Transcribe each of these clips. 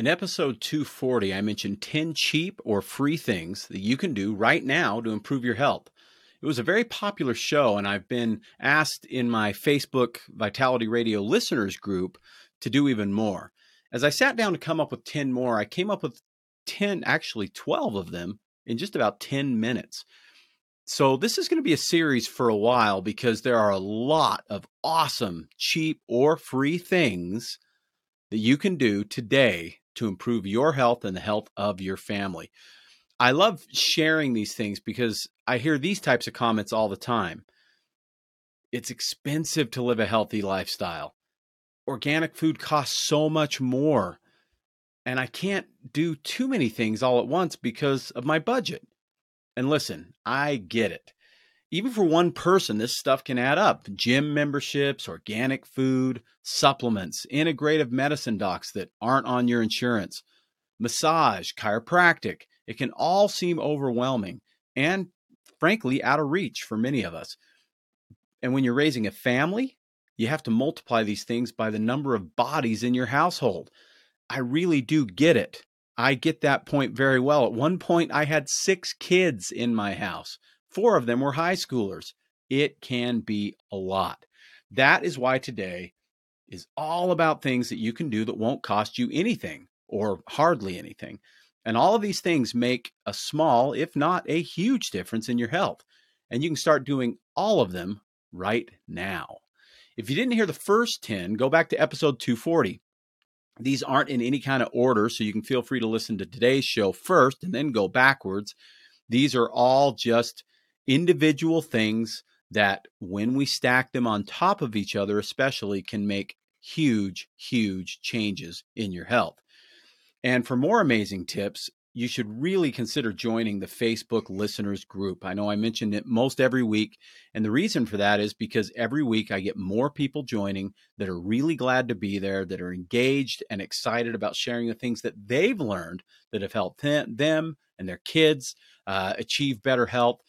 In episode 240, I mentioned 10 cheap or free things that you can do right now to improve your health. It was a very popular show, and I've been asked in my Facebook Vitality Radio listeners group to do even more. As I sat down to come up with 10 more, I came up with 10, actually 12 of them in just about 10 minutes. So, this is going to be a series for a while because there are a lot of awesome, cheap, or free things that you can do today to improve your health and the health of your family. I love sharing these things because I hear these types of comments all the time. It's expensive to live a healthy lifestyle. Organic food costs so much more. And I can't do too many things all at once because of my budget. And listen, I get it even for one person, this stuff can add up. Gym memberships, organic food, supplements, integrative medicine docs that aren't on your insurance, massage, chiropractic. It can all seem overwhelming and, frankly, out of reach for many of us. And when you're raising a family, you have to multiply these things by the number of bodies in your household. I really do get it. I get that point very well. At one point, I had six kids in my house. Four of them were high schoolers. It can be a lot. That is why today is all about things that you can do that won't cost you anything or hardly anything. And all of these things make a small, if not a huge difference in your health. And you can start doing all of them right now. If you didn't hear the first 10, go back to episode 240. These aren't in any kind of order, so you can feel free to listen to today's show first and then go backwards. These are all just individual things that when we stack them on top of each other, especially, can make huge, huge changes in your health. And for more amazing tips, you should really consider joining the Facebook listeners group. I know I mention it most every week. And the reason for that is because every week I get more people joining that are really glad to be there, that are engaged and excited about sharing the things that they've learned that have helped them and their kids uh, achieve better health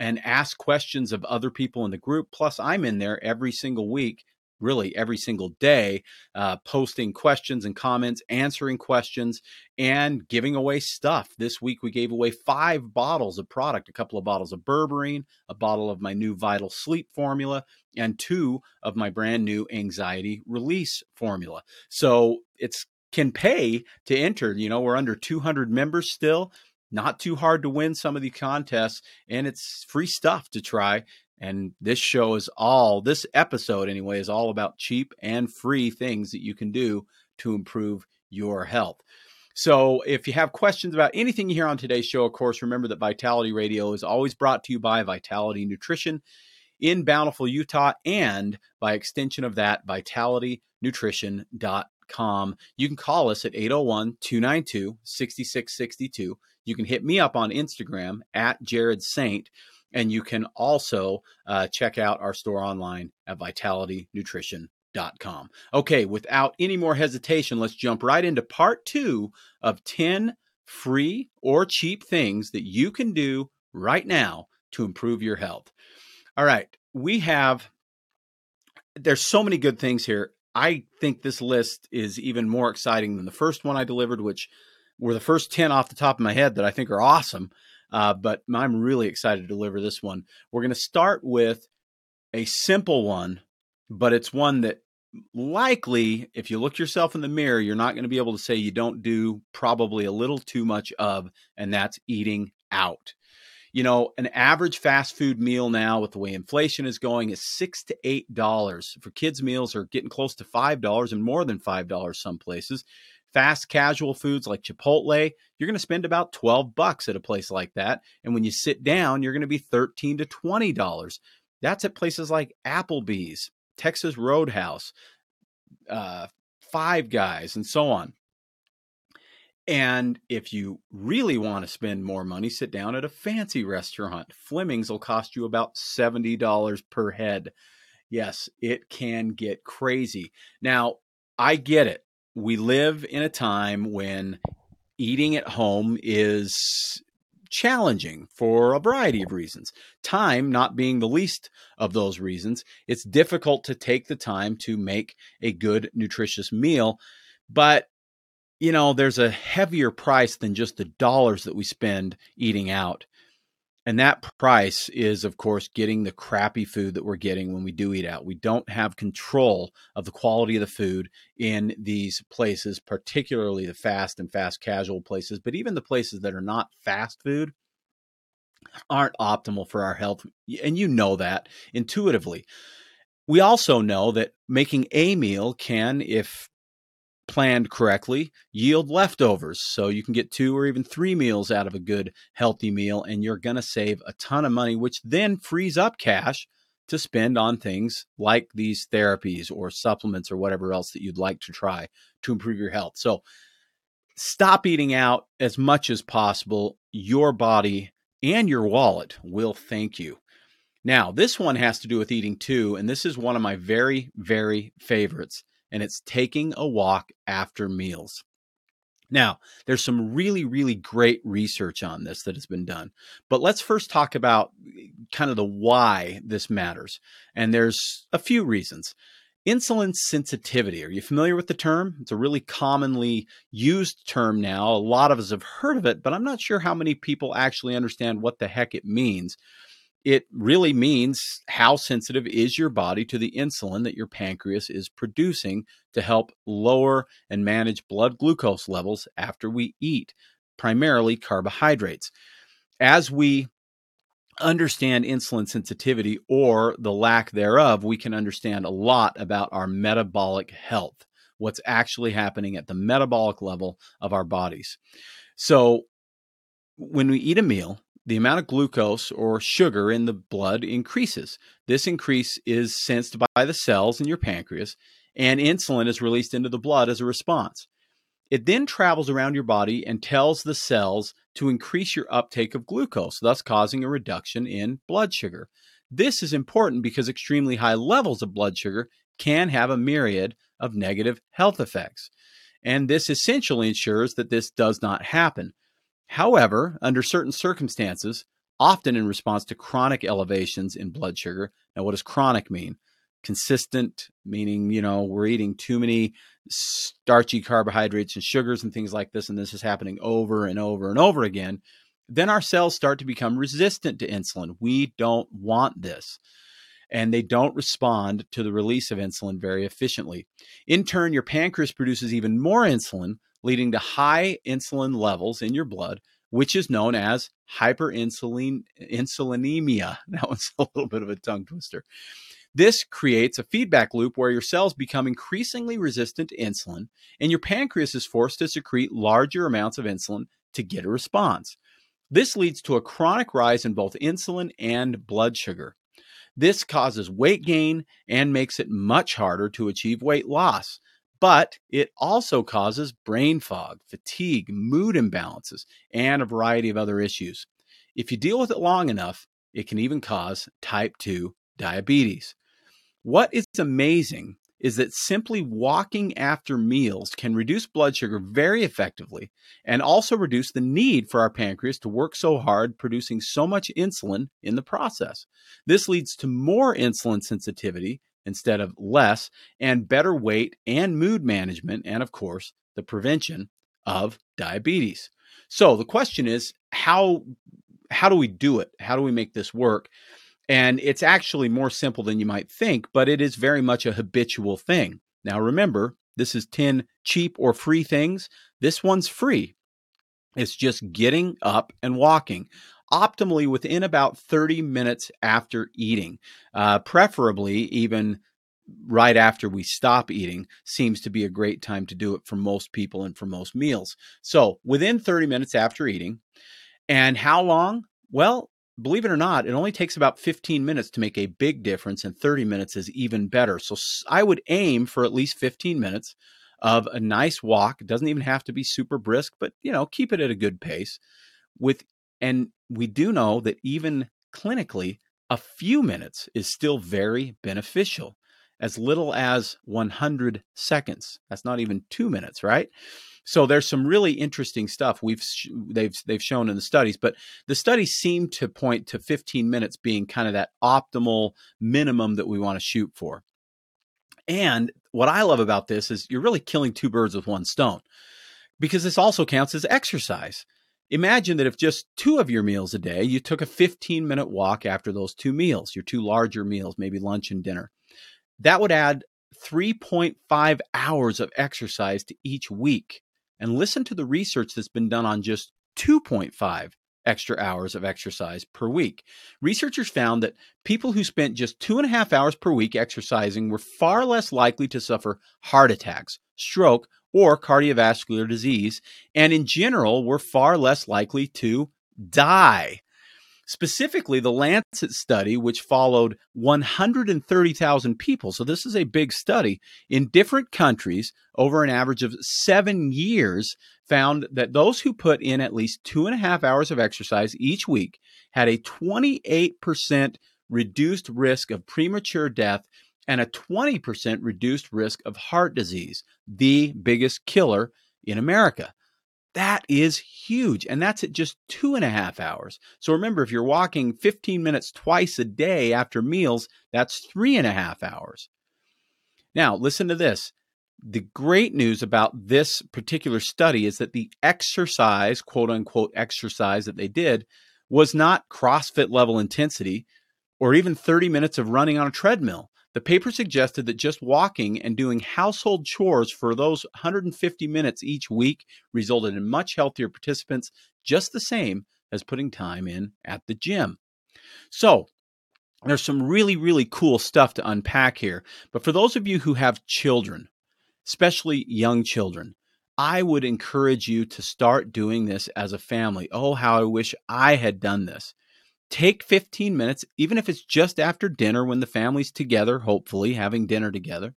and ask questions of other people in the group. Plus, I'm in there every single week, really every single day, uh, posting questions and comments, answering questions, and giving away stuff. This week, we gave away five bottles of product a couple of bottles of berberine, a bottle of my new Vital Sleep formula, and two of my brand new anxiety release formula. So it's can pay to enter. You know, we're under 200 members still not too hard to win some of the contests, and it's free stuff to try. And this show is all, this episode anyway, is all about cheap and free things that you can do to improve your health. So, if you have questions about anything you hear on today's show, of course, remember that Vitality Radio is always brought to you by Vitality Nutrition in Bountiful, Utah, and by extension of that, vitalitynutrition.com. You can call us at 801 292 6662. You can hit me up on Instagram at Jared Saint. And you can also uh, check out our store online at vitalitynutrition.com. Okay, without any more hesitation, let's jump right into part two of 10 free or cheap things that you can do right now to improve your health. All right, we have, there's so many good things here. I think this list is even more exciting than the first one I delivered, which were the first 10 off the top of my head that I think are awesome. Uh, but I'm really excited to deliver this one. We're going to start with a simple one, but it's one that likely, if you look yourself in the mirror, you're not going to be able to say you don't do probably a little too much of, and that's eating out. You know, an average fast food meal now, with the way inflation is going, is six to eight dollars. For kids' meals are getting close to five dollars and more than five dollars some places fast casual foods like Chipotle, you're going to spend about 12 bucks at a place like that. And when you sit down, you're going to be 13 to $20. That's at places like Applebee's, Texas Roadhouse, uh, Five Guys, and so on. And if you really want to spend more money, sit down at a fancy restaurant. Fleming's will cost you about $70 per head. Yes, it can get crazy. Now, I get it we live in a time when eating at home is challenging for a variety of reasons. Time not being the least of those reasons. It's difficult to take the time to make a good, nutritious meal. But you know, there's a heavier price than just the dollars that we spend eating out. And that price is, of course, getting the crappy food that we're getting when we do eat out. We don't have control of the quality of the food in these places, particularly the fast and fast casual places, but even the places that are not fast food aren't optimal for our health. And you know that intuitively. We also know that making a meal can, if planned correctly, yield leftovers. So you can get two or even three meals out of a good, healthy meal, and you're going to save a ton of money, which then frees up cash to spend on things like these therapies or supplements or whatever else that you'd like to try to improve your health. So stop eating out as much as possible. Your body and your wallet will thank you. Now, this one has to do with eating too, and this is one of my very, very favorites and it's taking a walk after meals. Now, there's some really, really great research on this that has been done. But let's first talk about eh, kind of the why this matters. And there's a few reasons. Insulin sensitivity. Are you familiar with the term? It's a really commonly used term now. A lot of us have heard of it, but I'm not sure how many people actually understand what the heck it means it really means how sensitive is your body to the insulin that your pancreas is producing to help lower and manage blood glucose levels after we eat, primarily carbohydrates. As we understand insulin sensitivity or the lack thereof, we can understand a lot about our metabolic health, what's actually happening at the metabolic level of our bodies. So, when we eat a meal, the amount of glucose or sugar in the blood increases. This increase is sensed by the cells in your pancreas, and insulin is released into the blood as a response. It then travels around your body and tells the cells to increase your uptake of glucose, thus causing a reduction in blood sugar. This is important because extremely high levels of blood sugar can have a myriad of negative health effects. And this essentially ensures that this does not happen. However, under certain circumstances, often in response to chronic elevations in blood sugar, now what does chronic mean? Consistent, meaning, you know, we're eating too many starchy carbohydrates and sugars and things like this, and this is happening over and over and over again, then our cells start to become resistant to insulin. We don't want this. And they don't respond to the release of insulin very efficiently. In turn, your pancreas produces even more insulin, leading to high insulin levels in your blood, which is known as hyperinsulin insulinemia. That one's a little bit of a tongue twister. This creates a feedback loop where your cells become increasingly resistant to insulin, and your pancreas is forced to secrete larger amounts of insulin to get a response. This leads to a chronic rise in both insulin and blood sugar. This causes weight gain and makes it much harder to achieve weight loss but it also causes brain fog, fatigue, mood imbalances, and a variety of other issues. If you deal with it long enough, it can even cause type 2 diabetes. What is amazing is that simply walking after meals can reduce blood sugar very effectively and also reduce the need for our pancreas to work so hard producing so much insulin in the process. This leads to more insulin sensitivity instead of less, and better weight and mood management, and of course, the prevention of diabetes. So the question is how how do we do it? How do we make this work? And it's actually more simple than you might think, but it is very much a habitual thing. Now remember, this is 10 cheap or free things. This one's free. It's just getting up and walking optimally within about 30 minutes after eating, uh, preferably even right after we stop eating seems to be a great time to do it for most people and for most meals. So within 30 minutes after eating. And how long? Well, believe it or not, it only takes about 15 minutes to make a big difference, and 30 minutes is even better. So I would aim for at least 15 minutes of a nice walk. It doesn't even have to be super brisk, but you know, keep it at a good pace. With and we do know that even clinically, a few minutes is still very beneficial. As little as 100 seconds. That's not even two minutes, right? So there's some really interesting stuff we've they've they've shown in the studies, but the studies seem to point to 15 minutes being kind of that optimal minimum that we want to shoot for. And what I love about this is you're really killing two birds with one stone because this also counts as exercise. Imagine that if just two of your meals a day, you took a 15 minute walk after those two meals, your two larger meals, maybe lunch and dinner. That would add 3.5 hours of exercise to each week. And listen to the research that's been done on just 2.5 extra hours of exercise per week. Researchers found that people who spent just two and a half hours per week exercising were far less likely to suffer heart attacks, stroke, or cardiovascular disease, and in general were far less likely to die. Specifically, the Lancet study, which followed 130,000 people, so this is a big study in different countries over an average of seven years, found that those who put in at least two and a half hours of exercise each week had a 28% reduced risk of premature death and a 20% reduced risk of heart disease, the biggest killer in America. That is huge. And that's at just two and a half hours. So remember, if you're walking 15 minutes twice a day after meals, that's three and a half hours. Now, listen to this. The great news about this particular study is that the exercise, quote unquote, exercise that they did was not CrossFit level intensity or even 30 minutes of running on a treadmill. The paper suggested that just walking and doing household chores for those 150 minutes each week resulted in much healthier participants, just the same as putting time in at the gym. So, there's some really, really cool stuff to unpack here. But for those of you who have children, especially young children, I would encourage you to start doing this as a family. Oh, how I wish I had done this take 15 minutes, even if it's just after dinner when the family's together, hopefully having dinner together,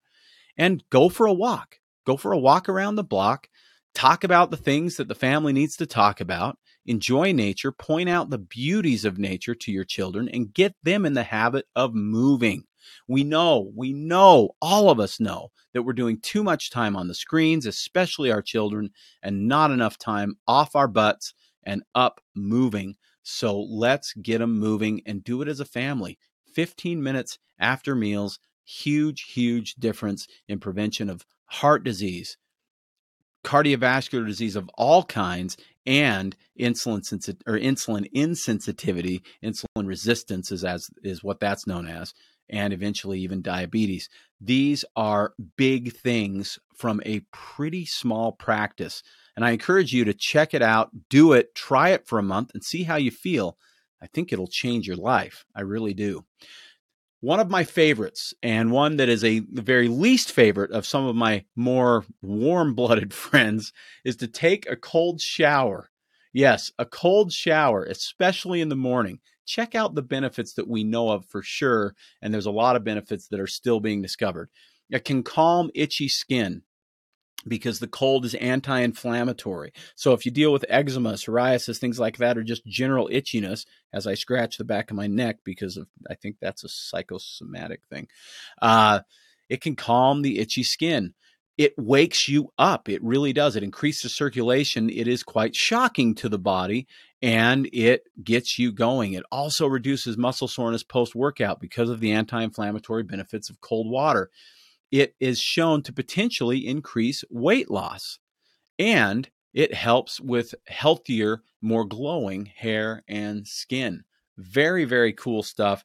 and go for a walk. Go for a walk around the block, talk about the things that the family needs to talk about, enjoy nature, point out the beauties of nature to your children, and get them in the habit of moving. We know, we know, all of us know that we're doing too much time on the screens, especially our children, and not enough time off our butts and up moving so let's get them moving and do it as a family. 15 minutes after meals, huge, huge difference in prevention of heart disease, cardiovascular disease of all kinds, and insulin sensi- or insulin insensitivity, insulin resistance is as is what that's known as, and eventually even diabetes. These are big things from a pretty small practice and I encourage you to check it out, do it, try it for a month, and see how you feel. I think it'll change your life. I really do. One of my favorites, and one that is a very least favorite of some of my more warm blooded friends, is to take a cold shower. Yes, a cold shower, especially in the morning. Check out the benefits that we know of for sure. And there's a lot of benefits that are still being discovered. It can calm itchy skin because the cold is anti inflammatory. So if you deal with eczema, psoriasis, things like that, or just general itchiness, as I scratch the back of my neck because of, I think that's a psychosomatic thing, uh, it can calm the itchy skin. It wakes you up. It really does. It increases circulation. It is quite shocking to the body and it gets you going. It also reduces muscle soreness post workout because of the anti inflammatory benefits of cold water it is shown to potentially increase weight loss and it helps with healthier, more glowing hair and skin. Very, very cool stuff.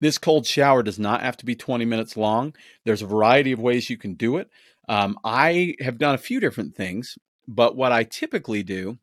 This cold shower does not have to be 20 minutes long. There's a variety of ways you can do it. Um, I have done a few different things, but what I typically do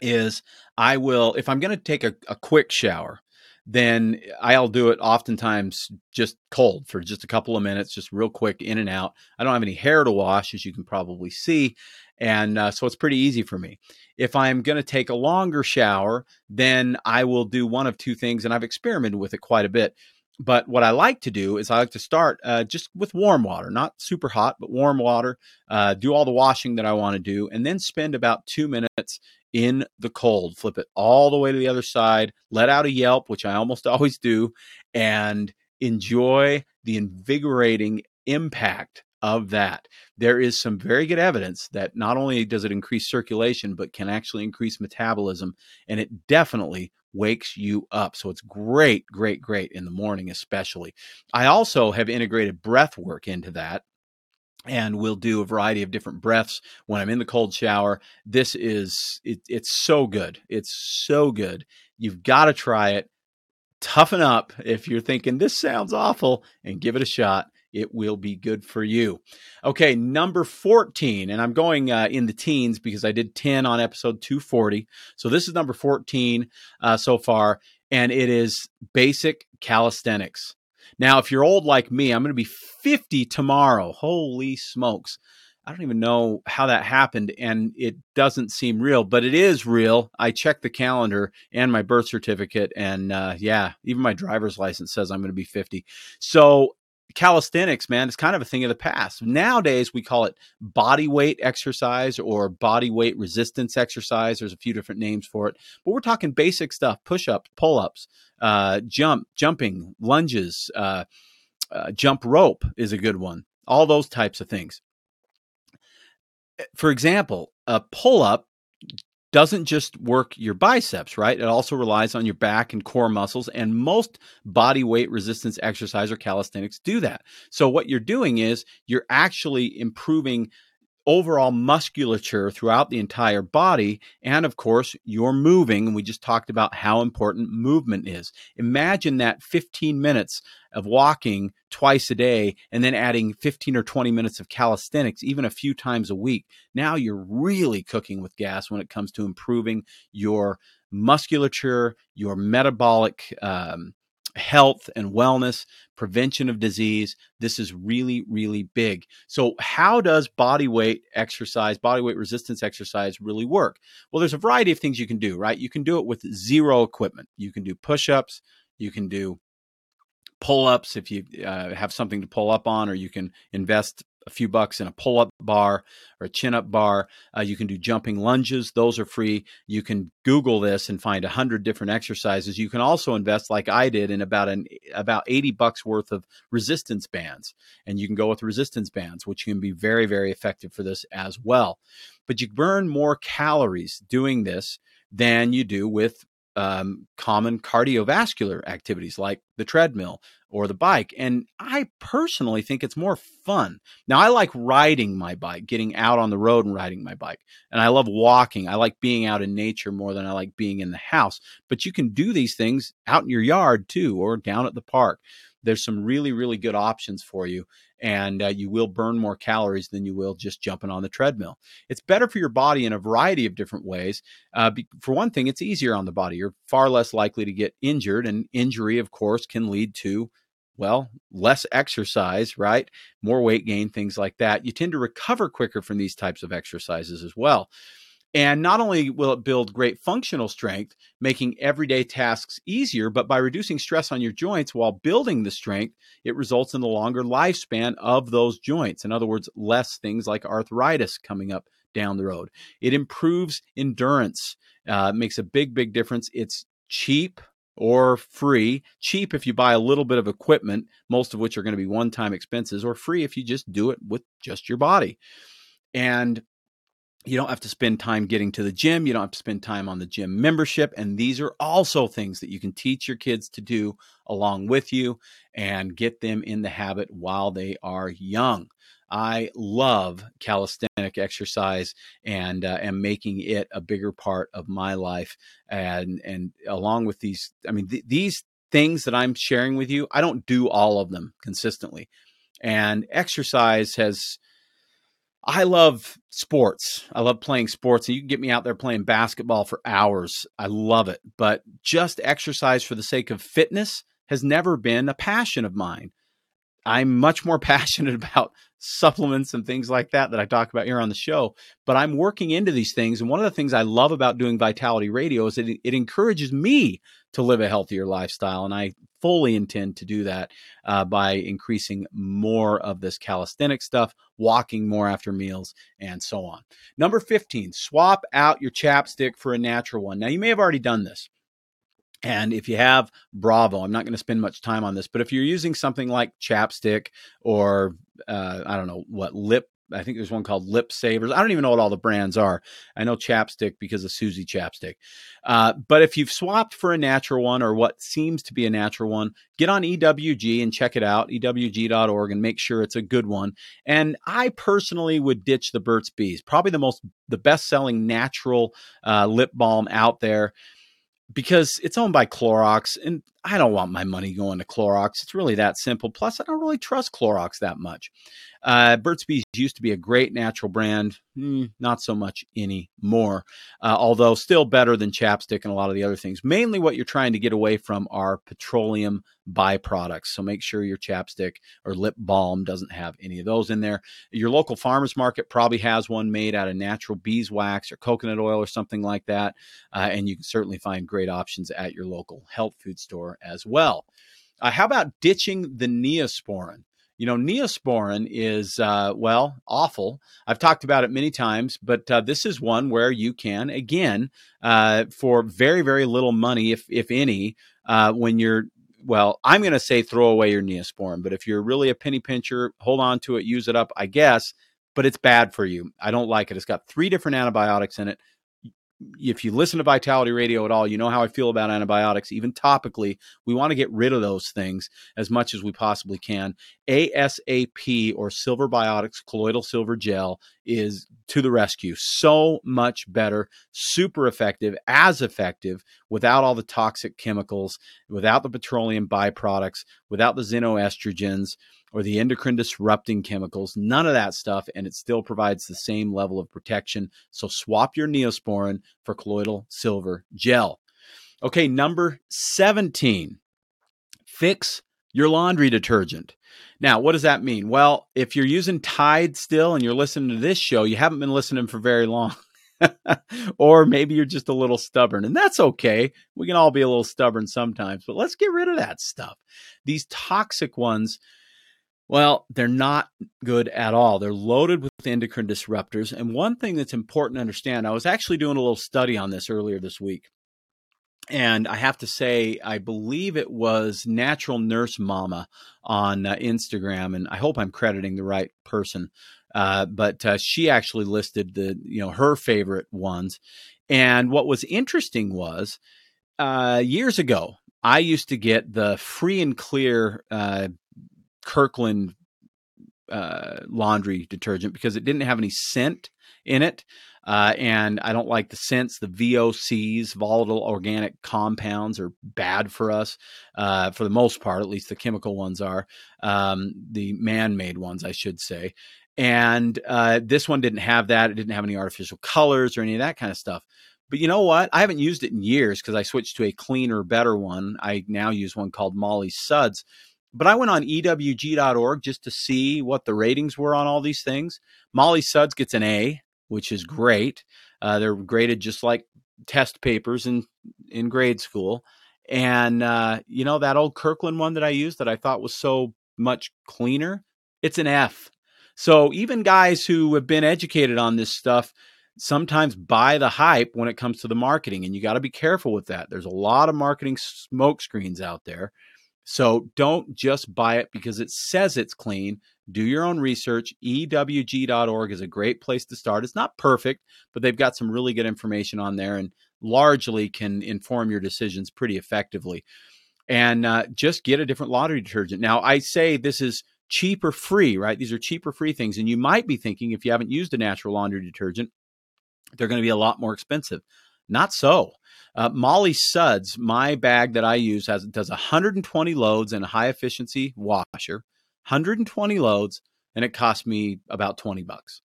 is I will, if I'm going to take a, a quick shower, then I'll do it oftentimes just cold for just a couple of minutes, just real quick in and out. I don't have any hair to wash, as you can probably see. And uh, so it's pretty easy for me. If I'm going to take a longer shower, then I will do one of two things, and I've experimented with it quite a bit. But what I like to do is I like to start uh, just with warm water, not super hot, but warm water. Uh, do all the washing that I want to do, and then spend about two minutes in the cold. Flip it all the way to the other side, let out a yelp, which I almost always do, and enjoy the invigorating impact of that. There is some very good evidence that not only does it increase circulation, but can actually increase metabolism, and it definitely wakes you up. So it's great, great, great in the morning, especially. I also have integrated breath work into that and we'll do a variety of different breaths when I'm in the cold shower. This is it, it's so good. It's so good. You've got to try it. Toughen up if you're thinking this sounds awful and give it a shot. It will be good for you. Okay, number 14, and I'm going uh, in the teens because I did 10 on episode 240. So this is number 14 uh, so far, and it is basic calisthenics. Now, if you're old like me, I'm going to be 50 tomorrow. Holy smokes. I don't even know how that happened, and it doesn't seem real, but it is real. I checked the calendar and my birth certificate, and uh, yeah, even my driver's license says I'm going to be 50. So calisthenics, man, is kind of a thing of the past. Nowadays, we call it body weight exercise or body weight resistance exercise. There's a few different names for it, but we're talking basic stuff: push ups, pull ups, uh, jump, jumping, lunges, uh, uh, jump rope is a good one. All those types of things. For example, a pull up doesn't just work your biceps, right? It also relies on your back and core muscles. And most body weight resistance exercise or calisthenics do that. So, what you're doing is you're actually improving overall musculature throughout the entire body. And of course, you're moving. And we just talked about how important movement is. Imagine that 15 minutes of walking twice a day and then adding 15 or 20 minutes of calisthenics, even a few times a week. Now you're really cooking with gas when it comes to improving your musculature, your metabolic um, health and wellness, prevention of disease. This is really, really big. So, how does body weight exercise, body weight resistance exercise really work? Well, there's a variety of things you can do, right? You can do it with zero equipment. You can do push ups, you can do pull ups if you uh, have something to pull up on, or you can invest a few bucks in a pull up bar or a chin up bar. Uh, you can do jumping lunges, those are free. You can Google this and find a hundred different exercises. You can also invest, like I did, in about an about eighty bucks worth of resistance bands, and you can go with resistance bands, which can be very very effective for this as well. But you burn more calories doing this than you do with um, common cardiovascular activities like the treadmill or the bike. And I personally think it's more fun. Now, I like riding my bike, getting out on the road and riding my bike. And I love walking. I like being out in nature more than I like being in the house. But you can do these things out in your yard too, or down at the park. There's some really, really good options for you and uh, you will burn more calories than you will just jumping on the treadmill. It's better for your body in a variety of different ways. Uh, be, for one thing, it's easier on the body. You're far less likely to get injured, and injury, of course, can lead to well, less exercise, right? More weight gain, things like that. You tend to recover quicker from these types of exercises as well. And not only will it build great functional strength, making everyday tasks easier, but by reducing stress on your joints while building the strength, it results in the longer lifespan of those joints. In other words, less things like arthritis coming up down the road. It improves endurance, uh, makes a big, big difference. It's cheap or free. Cheap if you buy a little bit of equipment, most of which are going to be one time expenses, or free if you just do it with just your body. And you don't have to spend time getting to the gym. You don't have to spend time on the gym membership. And these are also things that you can teach your kids to do along with you and get them in the habit while they are young. I love calisthenic exercise and uh, am making it a bigger part of my life. And and along with these, I mean, th- these things that I'm sharing with you, I don't do all of them consistently. And exercise has I love sports. I love playing sports. And you can get me out there playing basketball for hours. I love it. But just exercise for the sake of fitness has never been a passion of mine. I'm much more passionate about supplements and things like that that I talk about here on the show. But I'm working into these things. And one of the things I love about doing Vitality Radio is that it, it encourages me to live a healthier lifestyle. And I fully intend to do that uh, by increasing more of this calisthenic stuff, walking more after meals, and so on. Number 15, swap out your chapstick for a natural one. Now, you may have already done this. And if you have Bravo, I'm not going to spend much time on this, but if you're using something like chapstick or uh, I don't know what lip I think there's one called Lip Savers. I don't even know what all the brands are. I know chapstick because of Suzy Chapstick. Uh, but if you've swapped for a natural one or what seems to be a natural one, get on EWG and check it out, ewg.org, and make sure it's a good one. And I personally would ditch the Burt's Bees, probably the most, the best selling natural uh, lip balm out there because it's owned by Clorox and I don't want my money going to Clorox. It's really that simple. Plus, I don't really trust Clorox that much. Uh, Burt's Bees used to be a great natural brand, mm, not so much anymore, uh, although still better than chapstick and a lot of the other things. Mainly what you're trying to get away from are petroleum byproducts. So make sure your chapstick or lip balm doesn't have any of those in there. Your local farmer's market probably has one made out of natural beeswax or coconut oil or something like that. Uh, and you can certainly find great options at your local health food store as well. Uh, how about ditching the neosporin? You know, neosporin is, uh, well, awful. I've talked about it many times, but uh, this is one where you can, again, uh, for very, very little money, if, if any, uh, when you're, well, I'm going to say throw away your neosporin, but if you're really a penny pincher, hold on to it, use it up, I guess, but it's bad for you. I don't like it. It's got three different antibiotics in it if you listen to Vitality Radio at all, you know how I feel about antibiotics, even topically. We want to get rid of those things as much as we possibly can. ASAP or Silver Biotics colloidal silver gel is to the rescue. So much better, super effective, as effective without all the toxic chemicals, without the petroleum byproducts, without the xenoestrogens or the endocrine disrupting chemicals, none of that stuff, and it still provides the same level of protection. So swap your Neosporin for colloidal silver gel. Okay, number 17, fix your laundry detergent. Now, what does that mean? Well, if you're using Tide still and you're listening to this show, you haven't been listening for very long. or maybe you're just a little stubborn, and that's okay. We can all be a little stubborn sometimes, but let's get rid of that stuff. These toxic ones well, they're not good at all. They're loaded with endocrine disruptors. And one thing that's important to understand, I was actually doing a little study on this earlier this week. And I have to say, I believe it was Natural Nurse Mama on uh, Instagram, and I hope I'm crediting the right person. Uh, but uh, she actually listed the, you know, her favorite ones. And what was interesting was uh, years ago, I used to get the free and clear uh, Kirkland uh, laundry detergent because it didn't have any scent in it. Uh, and I don't like the scents. The VOCs, volatile organic compounds, are bad for us uh, for the most part. At least the chemical ones are. Um, the man-made ones, I should say. And uh, this one didn't have that. It didn't have any artificial colors or any of that kind of stuff. But you know what? I haven't used it in years because I switched to a cleaner, better one. I now use one called Molly Suds but I went on ewg.org just to see what the ratings were on all these things. Molly Suds gets an A, which is great. Uh, they're graded just like test papers in in grade school. And uh, you know that old Kirkland one that I used that I thought was so much cleaner, it's an F. So even guys who have been educated on this stuff sometimes buy the hype when it comes to the marketing, and you got to be careful with that. There's a lot of marketing smoke screens out there so don't just buy it because it says it's clean. Do your own research. EWG.org is a great place to start. It's not perfect, but they've got some really good information on there and largely can inform your decisions pretty effectively. And uh, just get a different laundry detergent. Now, I say this is cheap or free, right? These are cheap or free things. And you might be thinking if you haven't used a natural laundry detergent, they're going to be a lot more expensive. Not so. Uh, Molly Suds, my bag that I use, has does 120 loads in a high efficiency washer, 120 loads, and it cost me about 20 bucks.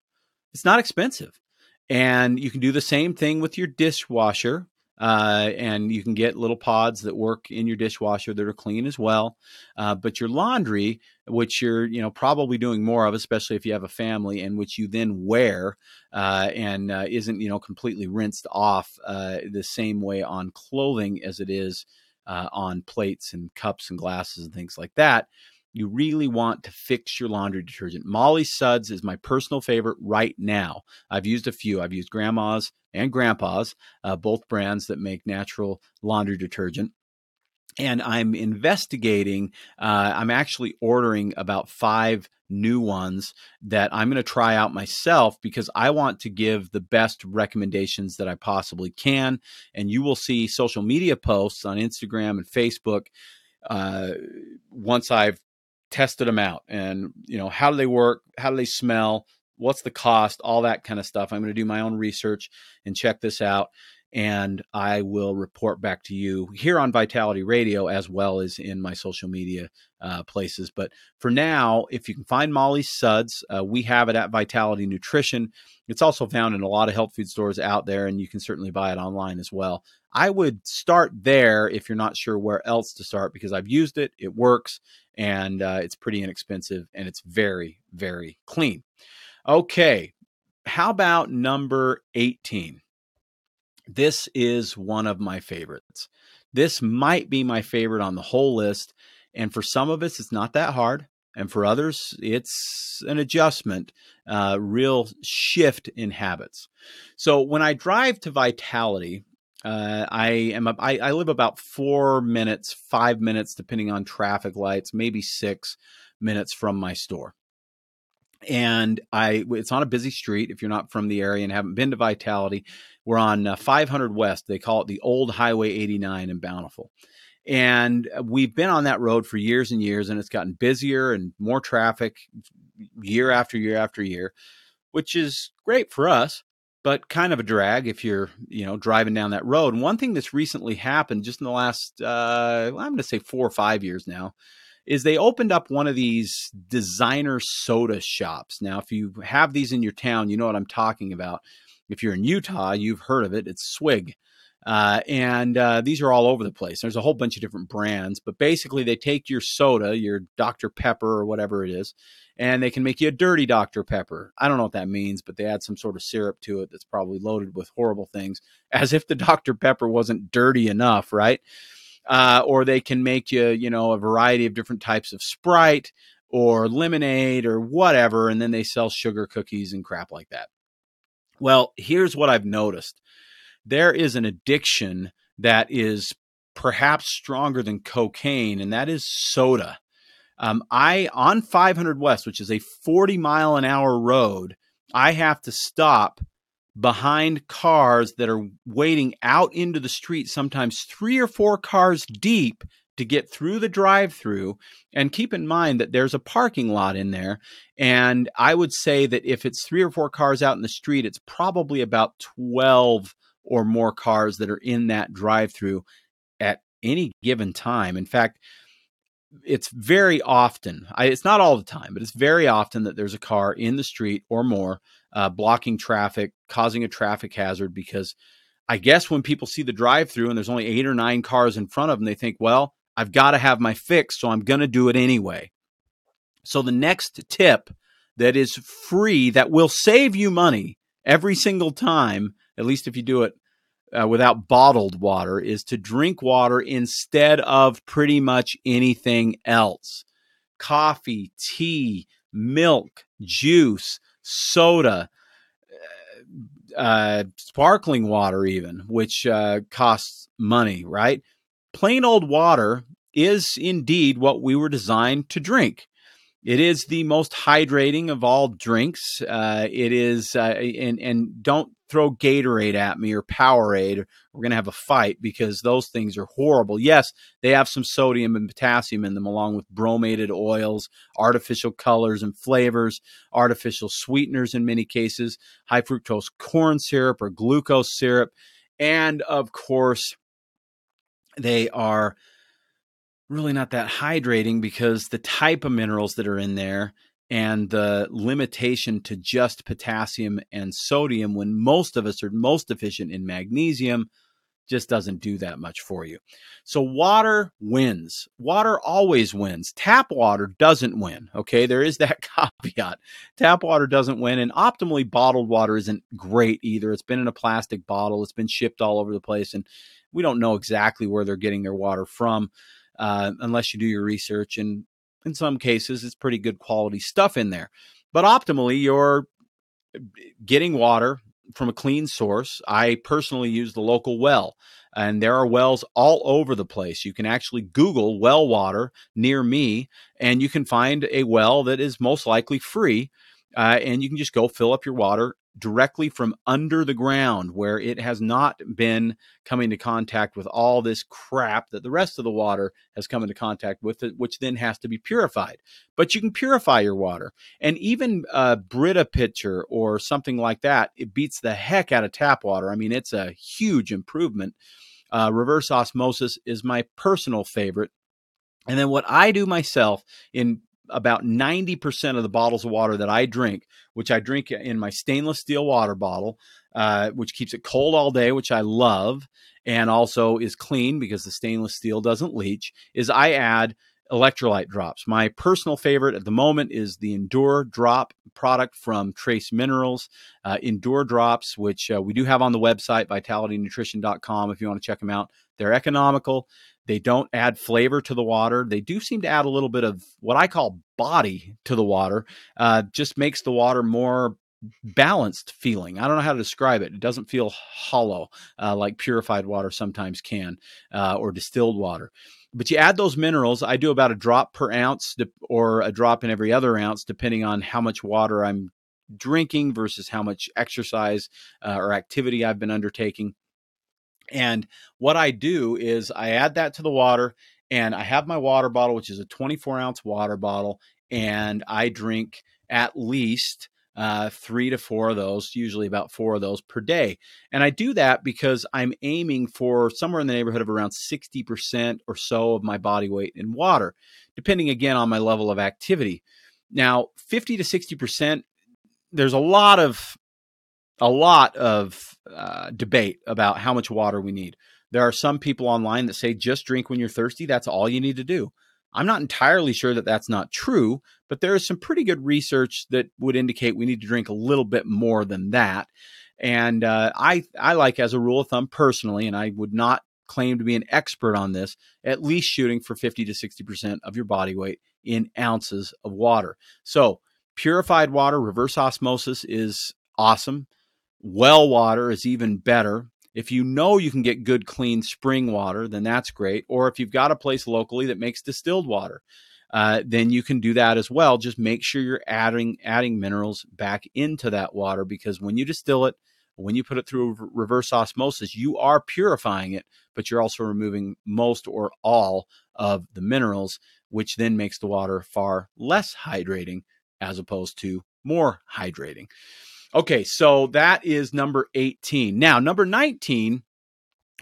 It's not expensive, and you can do the same thing with your dishwasher. Uh, and you can get little pods that work in your dishwasher that are clean as well. Uh, but your laundry, which you're you know probably doing more of, especially if you have a family, and which you then wear uh, and uh, isn't you know completely rinsed off uh, the same way on clothing as it is uh, on plates and cups and glasses and things like that you really want to fix your laundry detergent. Molly Suds is my personal favorite right now. I've used a few. I've used Grandma's and Grandpa's, uh, both brands that make natural laundry detergent. and I'm investigating. Uh, I'm actually ordering about five new ones that I'm going to try out myself because I want to give the best recommendations that I possibly can. And you will see social media posts on Instagram and Facebook uh, once I've tested them out and you know how do they work? How do they smell? What's the cost? All that kind of stuff. I'm going to do my own research and check this out and I will report back to you here on Vitality Radio as well as in my social media uh, places. But for now, if you can find Molly's Suds, uh, we have it at Vitality Nutrition. It's also found in a lot of health food stores out there, and you can certainly buy it online as well. I would start there if you're not sure where else to start because I've used it, it works, and uh, it's pretty inexpensive and it's very, very clean. Okay, how about number 18? This is one of my favorites. This might be my favorite on the whole list. And for some of us, it's not that hard. And for others, it's an adjustment, uh, real shift in habits. So when I drive to Vitality, uh, I am I, I live about four minutes, five minutes, depending on traffic lights, maybe six minutes from my store and I it's on a busy street. If you're not from the area and haven't been to Vitality, we're on uh, 500 West. They call it the old Highway 89 in Bountiful. And we've been on that road for years and years, and it's gotten busier and more traffic year after year after year, which is great for us, but kind of a drag if you're, you know, driving down that road. And one thing that's recently happened just in the last, uh, I'm going to say four or five years now, is they opened up one of these designer soda shops. Now, if you have these in your town, you know what I'm talking about. If you're in Utah, you've heard of it. It's Swig. Uh, and uh, these are all over the place. There's a whole bunch of different brands, but basically they take your soda, your Dr. Pepper or whatever it is, and they can make you a dirty Dr. Pepper. I don't know what that means, but they add some sort of syrup to it that's probably loaded with horrible things, as if the Dr. Pepper wasn't dirty enough, right? Uh, or they can make you, you know, a variety of different types of Sprite or lemonade or whatever, and then they sell sugar cookies and crap like that. Well, here's what I've noticed there is an addiction that is perhaps stronger than cocaine, and that is soda. Um, I on 500 West, which is a 40 mile an hour road, I have to stop behind cars that are waiting out into the street, sometimes three or four cars deep to get through the drive through. And keep in mind that there's a parking lot in there. And I would say that if it's three or four cars out in the street, it's probably about 12 or more cars that are in that drive through at any given time. In fact, it's very often, I, it's not all the time, but it's very often that there's a car in the street or more uh, blocking traffic, causing a traffic hazard because I guess when people see the drive through and there's only eight or nine cars in front of them, they think, well, I've got to have my fix, so I'm going to do it anyway. So the next tip that is free that will save you money every single time, at least if you do it uh, without bottled water, is to drink water instead of pretty much anything else. Coffee, tea, milk, juice, soda, uh, uh, sparkling water, even, which uh, costs money, right? Plain old water is indeed what we were designed to drink. It is the most hydrating of all drinks. Uh, it is, uh, and and don't throw Gatorade at me or Powerade. We're to have a fight because those things are horrible. Yes, they have some sodium and potassium in them, along with bromated oils, artificial colors and flavors, artificial sweeteners in many cases, high fructose corn syrup or glucose syrup, and of course, they are really not that hydrating because the type of minerals that are in there and the limitation to just potassium and sodium when most of us are most deficient in magnesium just doesn't do that much for you. So water wins. Water always wins. Tap water doesn't win. Okay, there is that caveat. Tap water doesn't win and optimally bottled water isn't great either. It's been in a plastic bottle. It's been shipped all over the place and we don't know exactly where they're getting their water from uh, unless you do your research. And in some cases, it's pretty good quality stuff in there. But optimally, you're getting water from a clean source. I personally use the local well, and there are wells all over the place. You can actually Google well water near me, and you can find a well that is most likely free. Uh, and you can just go fill up your water directly from under the ground where it has not been coming into contact with all this crap that the rest of the water has come into contact with it, which then has to be purified. But you can purify your water. And even a Brita pitcher or something like that, it beats the heck out of tap water. I mean, it's a huge improvement. Uh, reverse osmosis is my personal favorite. And then what I do myself in about 90% of the bottles of water that I drink, which I drink in my stainless steel water bottle, uh, which keeps it cold all day, which I love, and also is clean because the stainless steel doesn't leach, is I add electrolyte drops. My personal favorite at the moment is the Endure Drop product from Trace Minerals. Uh, Endure Drops, which uh, we do have on the website, vitalitynutrition.com, if you want to check them out. They're economical. They don't add flavor to the water. They do seem to add a little bit of what I call body to the water. Uh, just makes the water more balanced feeling. I don't know how to describe it. It doesn't feel hollow uh, like purified water sometimes can uh, or distilled water. But you add those minerals. I do about a drop per ounce or a drop in every other ounce, depending on how much water I'm drinking versus how much exercise uh, or activity I've been undertaking. And what I do is I add that to the water and I have my water bottle, which is a 24 ounce water bottle, and I drink at least uh, three to four of those, usually about four of those per day. And I do that because I'm aiming for somewhere in the neighborhood of around 60% or so of my body weight in water, depending again on my level of activity. Now, 50 to 60%, there's a lot of a lot of uh, debate about how much water we need. There are some people online that say just drink when you're thirsty. That's all you need to do. I'm not entirely sure that that's not true, but there is some pretty good research that would indicate we need to drink a little bit more than that. And uh, I, I like, as a rule of thumb, personally, and I would not claim to be an expert on this, at least shooting for 50 to 60% of your body weight in ounces of water. So, purified water, reverse osmosis is awesome. Well water is even better. If you know you can get good, clean spring water, then that's great. Or if you've got a place locally that makes distilled water, uh, then you can do that as well. Just make sure you're adding adding minerals back into that water because when you distill it, when you put it through reverse osmosis, you are purifying it, but you're also removing most or all of the minerals, which then makes the water far less hydrating as opposed to more hydrating. Okay, so that is number 18. Now, number 19,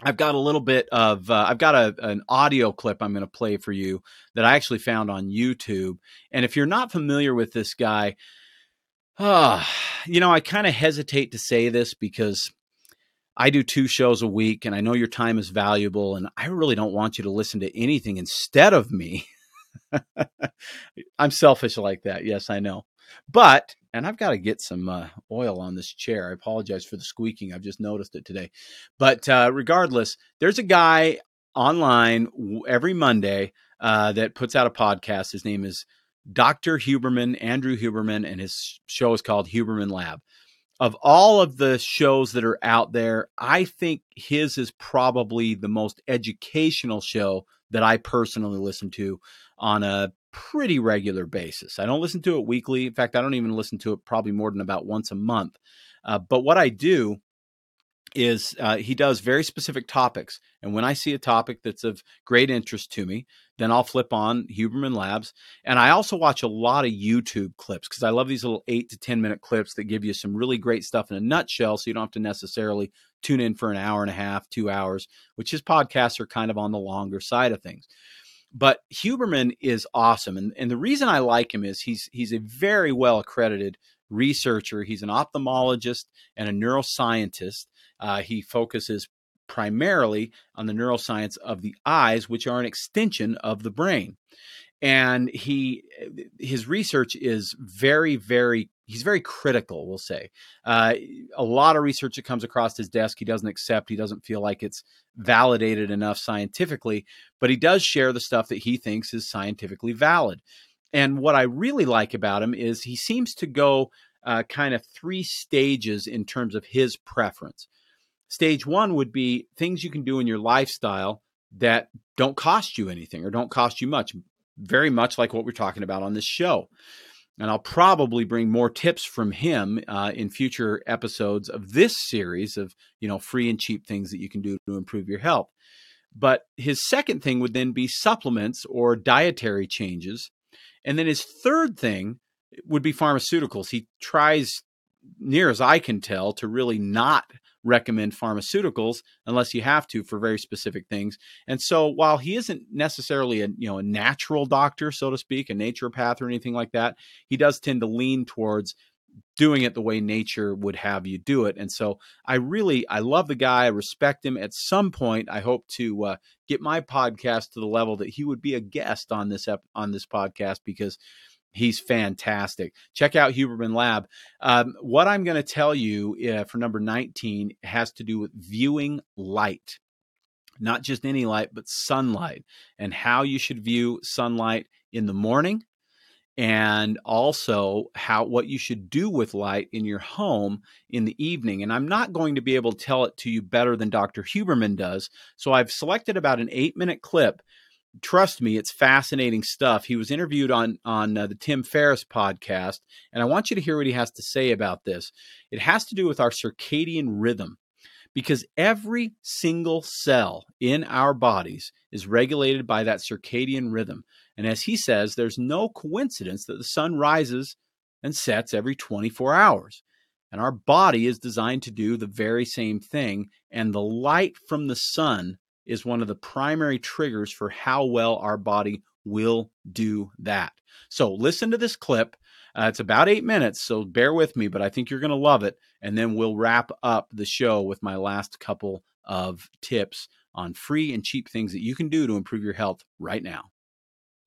I've got a little bit of, uh, I've got a, an audio clip I'm going to play for you that I actually found on YouTube. And if you're not familiar with this guy, uh, you know, I kind of hesitate to say this because I do two shows a week and I know your time is valuable and I really don't want you to listen to anything instead of me. I'm selfish like that. Yes, I know. But and I've got to get some uh, oil on this chair. I apologize for the squeaking. I've just noticed it today. But uh, regardless, there's a guy online every Monday uh, that puts out a podcast. His name is Dr. Huberman, Andrew Huberman, and his show is called Huberman Lab. Of all of the shows that are out there, I think his is probably the most educational show that I personally listen to on a pretty regular basis. I don't listen to it weekly. In fact, I don't even listen to it probably more than about once a month. Uh, but what I do is uh, he does very specific topics. And when I see a topic that's of great interest to me, then I'll flip on Huberman Labs. And I also watch a lot of YouTube clips because I love these little eight to 10 minute clips that give you some really great stuff in a nutshell. So you don't have to necessarily tune in for an hour and a half, two hours, which his podcasts are kind of on the longer side of things. But Huberman is awesome, and and the reason I like him is he's he's a very well accredited researcher. He's an ophthalmologist and a neuroscientist. Uh, he focuses primarily on the neuroscience of the eyes, which are an extension of the brain. And he his research is very very he's very critical, we'll say. Uh, a lot of research that comes across his desk, he doesn't accept. He doesn't feel like it's validated enough scientifically, but he does share the stuff that he thinks is scientifically valid. And what I really like about him is he seems to go uh, kind of three stages in terms of his preference. Stage one would be things you can do in your lifestyle that don't cost you anything or don't cost you much, very much like what we're talking about on this show. And I'll probably bring more tips from him uh, in future episodes of this series of you know free and cheap things that you can do to improve your health. But his second thing would then be supplements or dietary changes. And then his third thing would be pharmaceuticals. He tries, near as I can tell, to really not recommend pharmaceuticals unless you have to for very specific things. And so while he isn't necessarily a you know a natural doctor so to speak, a naturopath or anything like that, he does tend to lean towards doing it the way nature would have you do it. And so I really I love the guy, I respect him. At some point I hope to uh, get my podcast to the level that he would be a guest on this ep- on this podcast because He's fantastic. Check out Huberman Lab. Um, what I'm going to tell you uh, for number 19 has to do with viewing light, not just any light, but sunlight, and how you should view sunlight in the morning, and also how what you should do with light in your home in the evening. And I'm not going to be able to tell it to you better than Dr. Huberman does. So I've selected about an eight minute clip trust me, it's fascinating stuff. He was interviewed on on uh, the Tim Ferriss podcast, and I want you to hear what he has to say about this. It has to do with our circadian rhythm, because every single cell in our bodies is regulated by that circadian rhythm. And as he says, there's no coincidence that the sun rises and sets every 24 hours. And our body is designed to do the very same thing. And the light from the sun is one of the primary triggers for how well our body will do that. So listen to this clip. Uh, it's about eight minutes, so bear with me, but I think you're going to love it. And then we'll wrap up the show with my last couple of tips on free and cheap things that you can do to improve your health right now.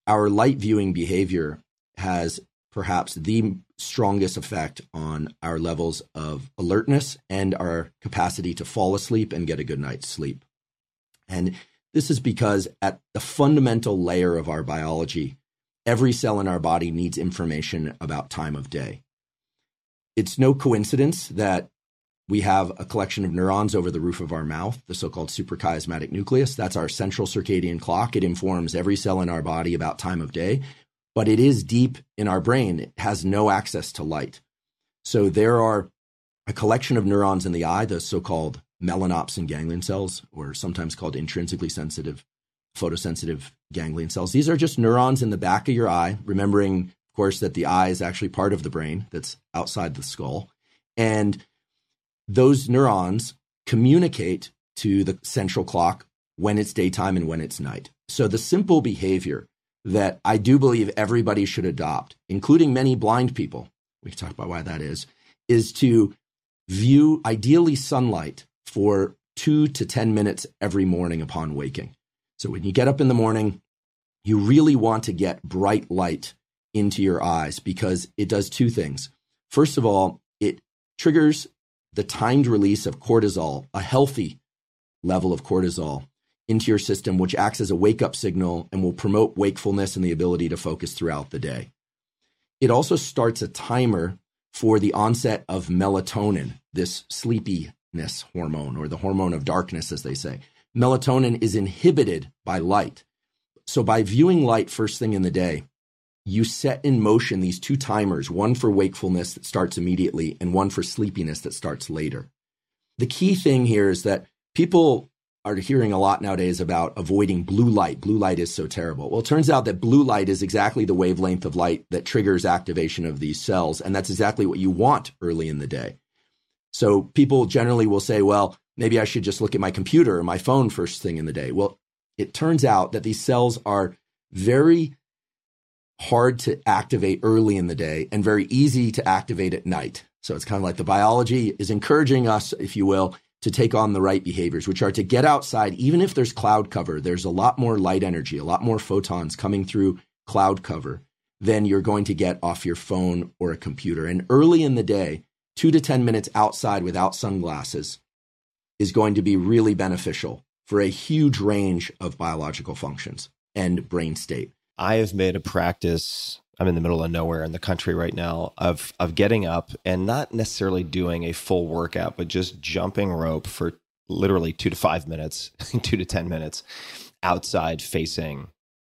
Our light viewing behavior has perhaps the strongest effect on our levels of alertness and our capacity to fall asleep and get a good night's sleep. And this is because at the fundamental layer of our biology, every cell in our body needs information about time of day. It's no coincidence that we have a collection of neurons over the roof of our mouth, the so called suprachiasmatic nucleus. That's our central circadian clock. It informs every cell in our body about time of day, but it is deep in our brain. It has no access to light. So there are a collection of neurons in the eye, the so called melanopsin ganglion cells, or sometimes called intrinsically sensitive photosensitive ganglion cells. These are just neurons in the back of your eye, remembering, of course, that the eye is actually part of the brain that's outside the skull. And those neurons communicate to the central clock when it's daytime and when it's night. So the simple behavior that I do believe everybody should adopt, including many blind people, we can talk about why that is, is to view ideally sunlight for two to 10 minutes every morning upon waking. So when you get up in the morning, you really want to get bright light into your eyes because it does two things. First of all, it triggers the timed release of cortisol, a healthy level of cortisol into your system, which acts as a wake up signal and will promote wakefulness and the ability to focus throughout the day. It also starts a timer for the onset of melatonin, this sleepy hormone or the hormone of darkness, as they say. Melatonin is inhibited by light. So by viewing light first thing in the day, you set in motion these two timers, one for wakefulness that starts immediately and one for sleepiness that starts later. The key thing here is that people are hearing a lot nowadays about avoiding blue light. Blue light is so terrible. Well, it turns out that blue light is exactly the wavelength of light that triggers activation of these cells. And that's exactly what you want early in the day. So people generally will say, well, maybe I should just look at my computer or my phone first thing in the day. Well, it turns out that these cells are very hard to activate early in the day and very easy to activate at night. So it's kind of like the biology is encouraging us, if you will, to take on the right behaviors, which are to get outside, even if there's cloud cover, there's a lot more light energy, a lot more photons coming through cloud cover than you're going to get off your phone or a computer. And early in the day, two to 10 minutes outside without sunglasses is going to be really beneficial for a huge range of biological functions and brain state. I have made a practice I'm in the middle of nowhere in the country right now of of getting up and not necessarily doing a full workout, but just jumping rope for literally two to five minutes, two to ten minutes outside facing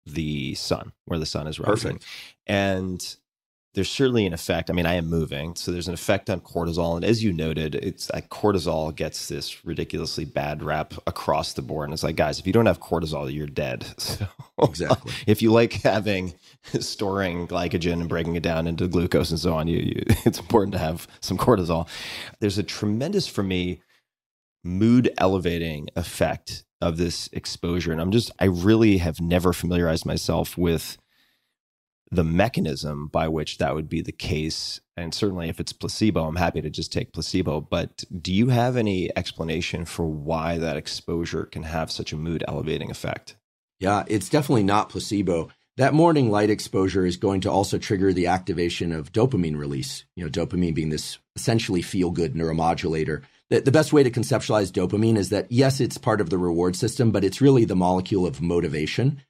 the sun where the sun is rising. Perfect. And there's certainly an effect. I mean, I am moving, so there's an effect on cortisol. And as you noted, it's like cortisol gets this ridiculously bad rap across the board. And it's like, guys, if you don't have cortisol, you're dead. So exactly. if you like having storing glycogen and breaking it down into glucose and so on, you, you it's important to have some cortisol. There's a tremendous for me mood elevating effect of this exposure. And I'm just, I really have never familiarized myself with the mechanism by which that would be the case. And certainly if it's placebo, I'm happy to just take placebo. But do you have any explanation for why that exposure can have such a mood elevating effect? Yeah, it's definitely not placebo. That morning light exposure is going to also trigger the activation of dopamine release. You know, dopamine being this essentially feel good neuromodulator. The, the best way to conceptualize dopamine is that, yes, it's part of the reward system, but it's really the molecule of motivation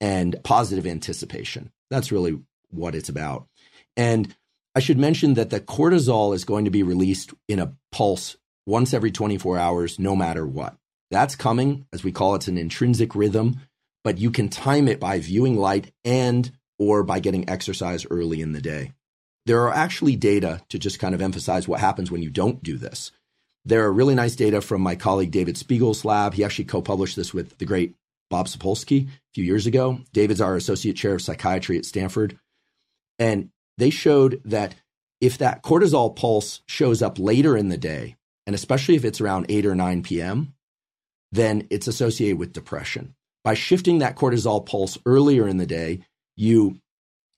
and positive anticipation. That's really what it's about. And I should mention that the cortisol is going to be released in a pulse once every 24 hours, no matter what. That's coming, as we call it, it's an intrinsic rhythm, but you can time it by viewing light and or by getting exercise early in the day. There are actually data to just kind of emphasize what happens when you don't do this. There are really nice data from my colleague David Spiegel's lab. He actually co-published this with the great Bob Sapolsky a few years ago. David's our associate chair of psychiatry at Stanford. And they showed that if that cortisol pulse shows up later in the day, and especially if it's around 8 or 9 p.m., then it's associated with depression. By shifting that cortisol pulse earlier in the day, you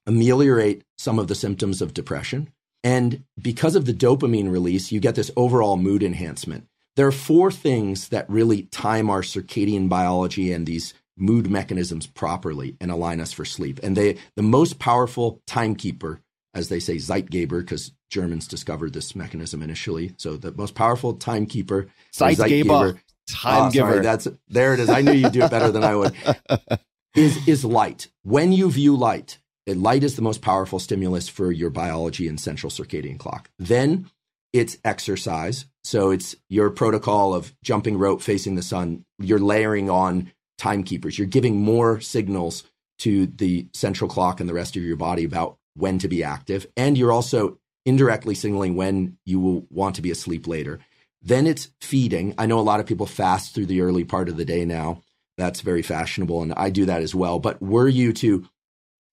ameliorate some of the symptoms of depression. And because of the dopamine release, you get this overall mood enhancement. There are four things that really time our circadian biology and these mood mechanisms properly and align us for sleep. And they the most powerful timekeeper, as they say, Zeitgeber, because Germans discovered this mechanism initially. So the most powerful timekeeper, Zeitgeber, time oh, giver. Sorry, that's there it is. I knew you'd do it better than I would. Is is light. When you view light, light is the most powerful stimulus for your biology and central circadian clock. Then it's exercise. So it's your protocol of jumping rope facing the sun. You're layering on timekeepers. You're giving more signals to the central clock and the rest of your body about when to be active. And you're also indirectly signaling when you will want to be asleep later. Then it's feeding. I know a lot of people fast through the early part of the day now. That's very fashionable, and I do that as well. But were you to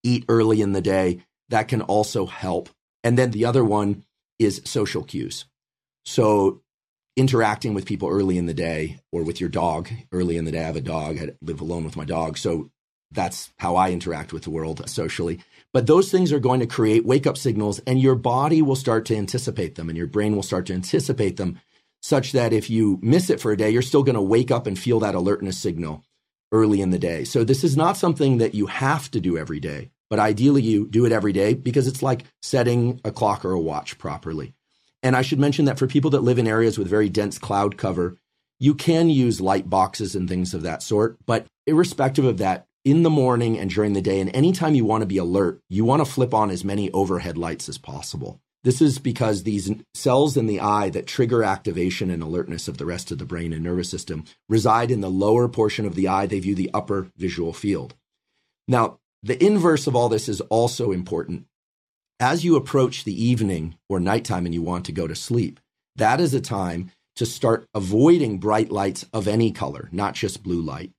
eat early in the day, that can also help. And then the other one is social cues. So interacting with people early in the day or with your dog early in the day. I have a dog. I live alone with my dog. So that's how I interact with the world socially. But those things are going to create wake up signals and your body will start to anticipate them and your brain will start to anticipate them such that if you miss it for a day, you're still going to wake up and feel that alertness signal early in the day. So this is not something that you have to do every day. But ideally, you do it every day because it's like setting a clock or a watch properly. And I should mention that for people that live in areas with very dense cloud cover, you can use light boxes and things of that sort. But irrespective of that, in the morning and during the day, and anytime you want to be alert, you want to flip on as many overhead lights as possible. This is because these cells in the eye that trigger activation and alertness of the rest of the brain and nervous system reside in the lower portion of the eye. They view the upper visual field. Now, the inverse of all this is also important. As you approach the evening or nighttime and you want to go to sleep, that is a time to start avoiding bright lights of any color, not just blue light.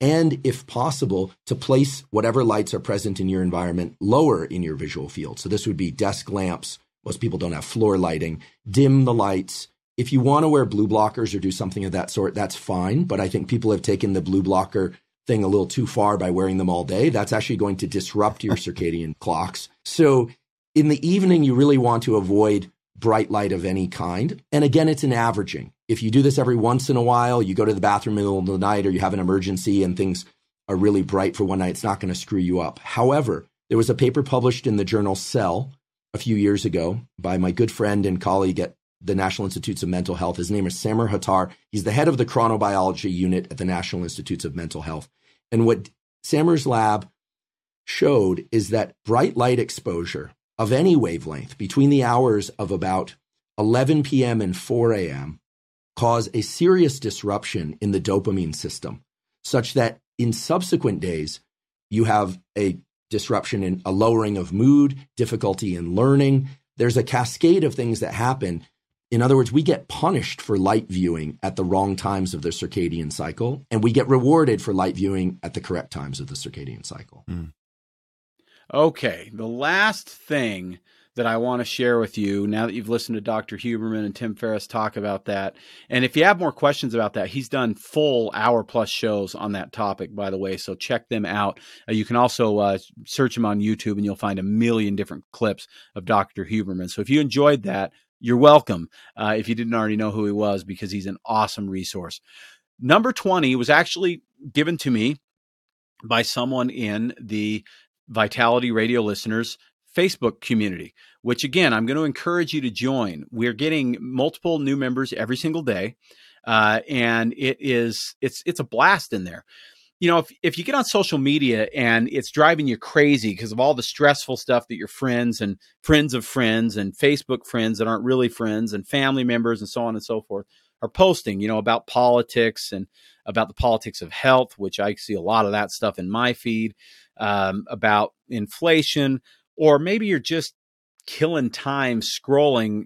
And if possible, to place whatever lights are present in your environment lower in your visual field. So this would be desk lamps. Most people don't have floor lighting. Dim the lights. If you want to wear blue blockers or do something of that sort, that's fine. But I think people have taken the blue blocker thing a little too far by wearing them all day. That's actually going to disrupt your circadian clocks. So in the evening, you really want to avoid bright light of any kind. And again, it's an averaging. If you do this every once in a while, you go to the bathroom in the middle of the night or you have an emergency and things are really bright for one night, it's not going to screw you up. However, there was a paper published in the journal Cell a few years ago by my good friend and colleague at the National Institutes of Mental Health. His name is Samer Hattar. He's the head of the chronobiology unit at the National Institutes of Mental Health. And what Samer's lab showed is that bright light exposure of any wavelength between the hours of about 11 p.m. and 4 a.m. cause a serious disruption in the dopamine system, such that in subsequent days, you have a disruption in a lowering of mood, difficulty in learning. There's a cascade of things that happen. In other words, we get punished for light viewing at the wrong times of the circadian cycle, and we get rewarded for light viewing at the correct times of the circadian cycle. Mm. Okay, the last thing that I want to share with you now that you've listened to Dr. Huberman and Tim Ferriss talk about that. And if you have more questions about that, he's done full hour plus shows on that topic, by the way. So check them out. Uh, you can also uh, search him on YouTube and you'll find a million different clips of Dr. Huberman. So if you enjoyed that, you're welcome. Uh, if you didn't already know who he was, because he's an awesome resource. Number 20 was actually given to me by someone in the Vitality Radio listeners Facebook community, which again, I'm going to encourage you to join. We're getting multiple new members every single day. Uh, and it is it's it's a blast in there. You know, if if you get on social media and it's driving you crazy because of all the stressful stuff that your friends and friends of friends and Facebook friends that aren't really friends and family members and so on and so forth are posting, you know, about politics and about the politics of health, which I see a lot of that stuff in my feed, um, about inflation, or maybe you're just killing time scrolling.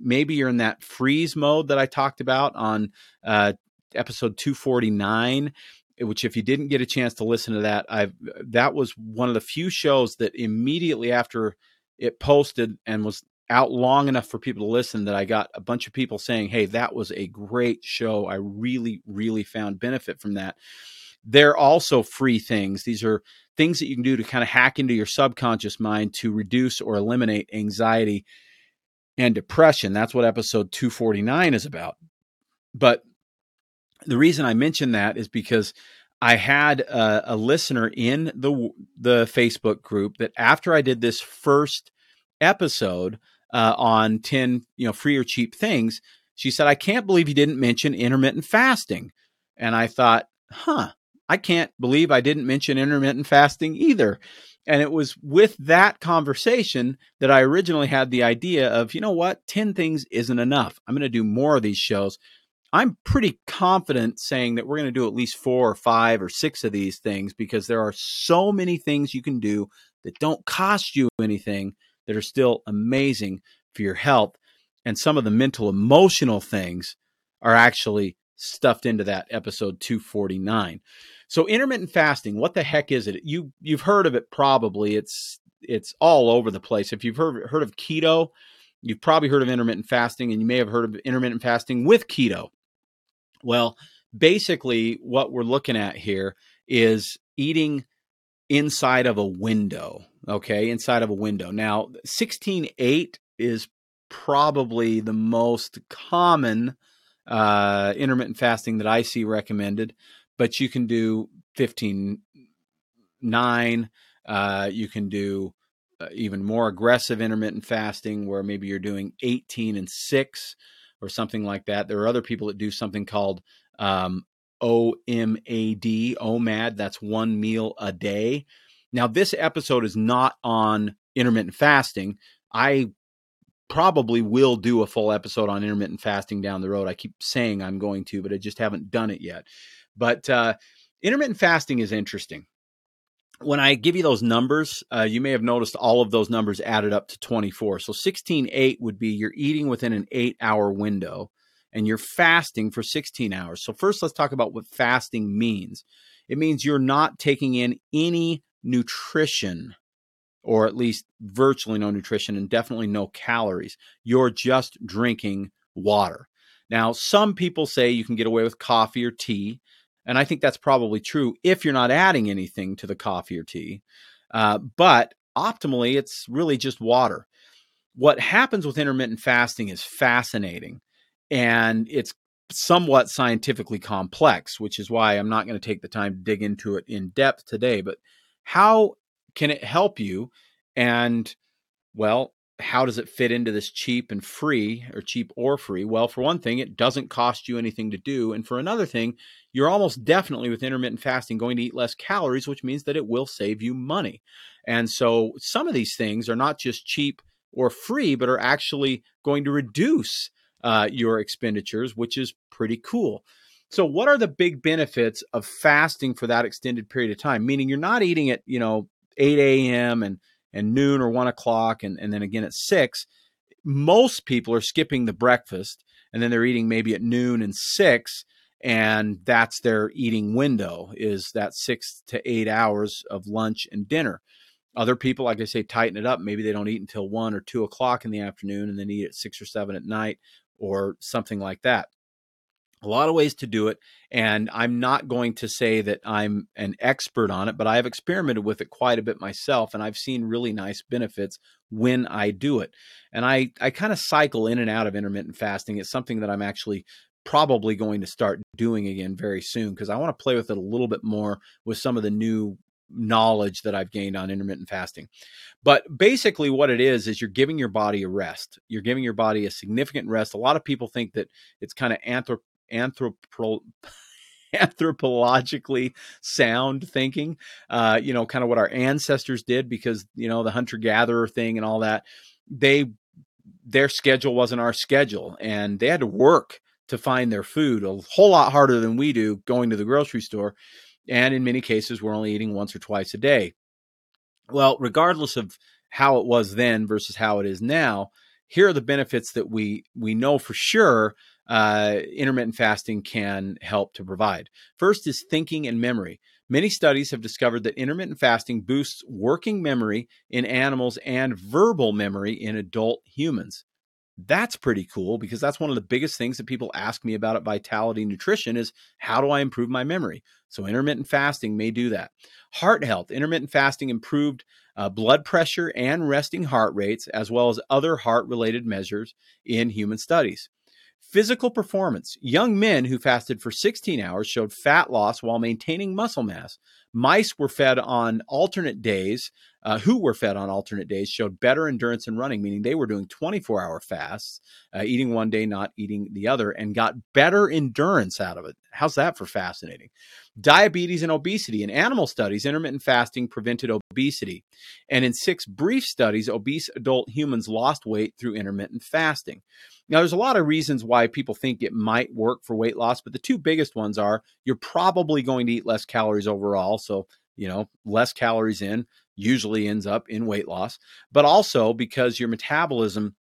Maybe you're in that freeze mode that I talked about on uh, episode 249 Eh, which if you didn't get a chance to listen to that i that was one of the few shows that immediately after it posted and was out long enough for people to listen that i got a bunch of people saying hey that was a great show i really really found benefit from that they're also free things these are things that you can do to kind of hack into your subconscious mind to reduce or eliminate anxiety and depression. That's what episode 249 is about. But the reason I mention that is because I had a, a, listener in the the Facebook group that after I did this first episode uh, on 10 you know free or cheap things, she said, "I can't believe you didn't mention intermittent fasting." And I thought, "Huh, I can't believe I didn't mention intermittent fasting either. And it was with that conversation that I originally had the idea of, you know what, 10 things isn't enough. I'm going to do more of these shows. I'm pretty confident saying that we're going to do at least four or five or six of these things because there are so many things you can do that don't cost you anything that are still amazing for your health. And some of the mental emotional things are actually stuffed into that episode 249. So intermittent fasting, what the heck is it? You you've heard of it probably. It's it's all over the place. If you've heard heard of keto, you've probably heard of intermittent fasting and you may have heard of intermittent fasting with keto. Well, basically what we're looking at here is eating inside of a window, okay? Inside of a window. Now, 16:8 is probably the most common uh, intermittent fasting that I see recommended but you can do 15.9. uh, you can do uh, even more aggressive intermittent fasting where maybe you're doing 18 and 6 or something like that. There are other people that do something called um, omad omad that's one meal a day. Now this episode is not on intermittent fasting. I probably will do a full episode on intermittent fasting down the road. I keep saying i'm going to but i just haven't done it yet. But uh, intermittent fasting is interesting. When I give you those numbers, uh, you may have noticed all of those numbers added up to 24. So 16.8 would be you're eating within an eight hour window and you're fasting for 16 hours. So, first, let's talk about what fasting means. It means you're not taking in any nutrition, or at least virtually no nutrition, and definitely no calories. You're just drinking water. Now, some people say you can get away with coffee or tea. And I think that's probably true if you're not adding anything to the coffee or tea. Uh, but optimally, it's really just water. What happens with intermittent fasting is fascinating and it's somewhat scientifically complex, which is why I'm not going to take the time to dig into it in depth today. But how can it help you? And well, how does it fit into this cheap and free or cheap or free? Well, for one thing, it doesn't cost you anything to do. And for another thing, you're almost definitely with intermittent fasting going to eat less calories, which means that it will save you money. And so some of these things are not just cheap or free, but are actually going to reduce uh, your expenditures, which is pretty cool. So, what are the big benefits of fasting for that extended period of time? Meaning, you're not eating at you know 8 a.m. and and noon or one o'clock, and and then again at six. Most people are skipping the breakfast, and then they're eating maybe at noon and six, and that's their eating window is that six to eight hours of lunch and dinner. Other people, like I say, tighten it up. Maybe they don't eat until one or two o'clock in the afternoon and then eat at six or seven at night or something like that. A lot of ways to do it. And I'm not going to say that I'm an expert on it, but I have experimented with it quite a bit myself. And I've seen really nice benefits when I do it. And I, I kind of cycle in and out of intermittent fasting. It's something that I'm actually probably going to start doing again very soon because I want to play with it a little bit more with some of the new knowledge that I've gained on intermittent fasting. But basically, what it is, is you're giving your body a rest. You're giving your body a significant rest. A lot of people think that it's kind of anthrop- anthropo- anthropologically sound thinking, uh, you know, kind of what our ancestors did because, you know, the hunter gatherer thing and all that. They, their schedule wasn't our schedule and they had to work to find their food a whole lot harder than we do going to the grocery store and in many cases, we're only eating once or twice a day. Well, regardless of how it was then versus how it is now, here are the benefits that we we know for sure uh, intermittent fasting can help to provide. First is thinking and memory. Many studies have discovered that intermittent fasting boosts working memory in animals and verbal memory in adult humans that's pretty cool because that's one of the biggest things that people ask me about at Vitality Nutrition is how do I improve my memory? So intermittent fasting may do that. Heart health, intermittent fasting improved uh, blood pressure and resting heart rates as well as other heart related measures in human studies. Physical performance. Young men who fasted for 16 hours showed fat loss while maintaining muscle mass. Mice were fed on alternate days uh, who were fed on alternate days showed better endurance in running, meaning they were doing 24 hour fasts, uh, eating one day, not eating the other, and got better endurance out of it. How's that for fascinating? Diabetes and obesity. In animal studies, intermittent fasting prevented obesity. And in six brief studies, obese adult humans lost weight through intermittent fasting. Now, there's a lot of reasons why people think it might work for weight loss, but the two biggest ones are you're probably going to eat less calories overall. So, you know, less calories in, usually ends up in weight loss, but also because your metabolism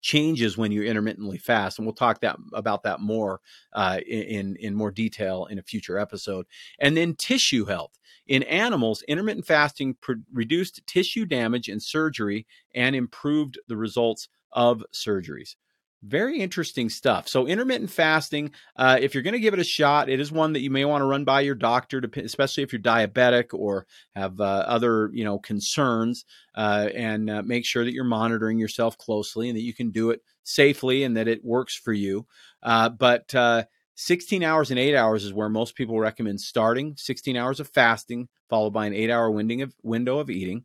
changes when you intermittently fast and we'll talk that about that more uh, in in more detail in a future episode. And then tissue health. In animals intermittent fasting pr- reduced tissue damage in surgery and improved the results of surgeries very interesting stuff. So, intermittent fasting, uh, if you're going to give it a shot, it is one that you may want to run by your doctor, to, especially if you're diabetic or have uh, other, you know, concerns, uh, and uh, make sure that you're monitoring yourself closely and that you can do it safely and that it works for you. Uh, but uh, 16 hours and eight hours is where most people recommend starting. 16 hours of fasting, followed by an eight-hour window of eating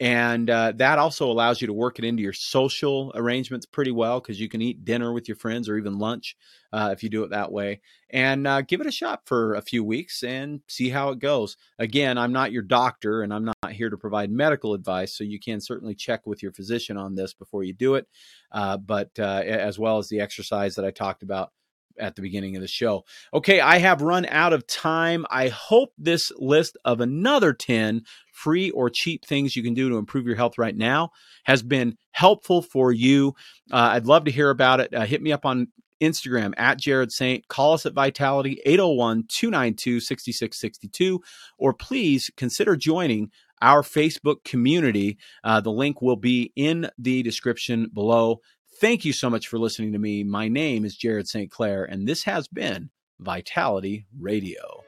and uh, that also allows you to work it into your social arrangements pretty well because you can eat dinner with your friends or even lunch uh, if you do it that way and uh, give it a shot for a few weeks and see how it goes again i'm not your doctor and i'm not here to provide medical advice so you can certainly check with your physician on this before you do it uh, but uh, as well as the exercise that i talked about at the beginning of the show. Okay, I have run out of time. I hope this list of another 10 free or cheap things you can do to improve your health right now has been helpful for you. Uh, I'd love to hear about it. Uh, hit me up on Instagram at Jared Saint. Call us at Vitality 801 292 6662, or please consider joining our Facebook community. Uh, the link will be in the description below. Thank you so much for listening to me. My name is Jared St. Clair, and this has been Vitality Radio.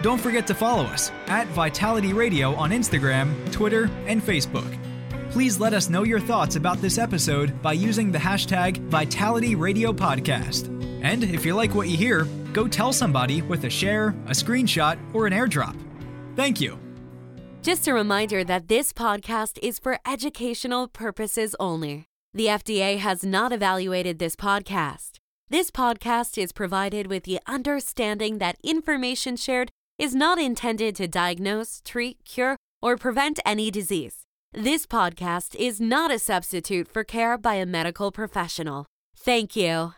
Don't forget to follow us at Vitality Radio on Instagram, Twitter, and Facebook. Please let us know your thoughts about this episode by using the hashtag Vitality Radio Podcast. And if you like what you hear, go tell somebody with a share, a screenshot, or an airdrop. Thank you. Just a reminder that this podcast is for educational purposes only. The FDA has not evaluated this podcast. This podcast is provided with the understanding that information shared is not intended to diagnose, treat, cure, or prevent any disease. This podcast is not a substitute for care by a medical professional. Thank you.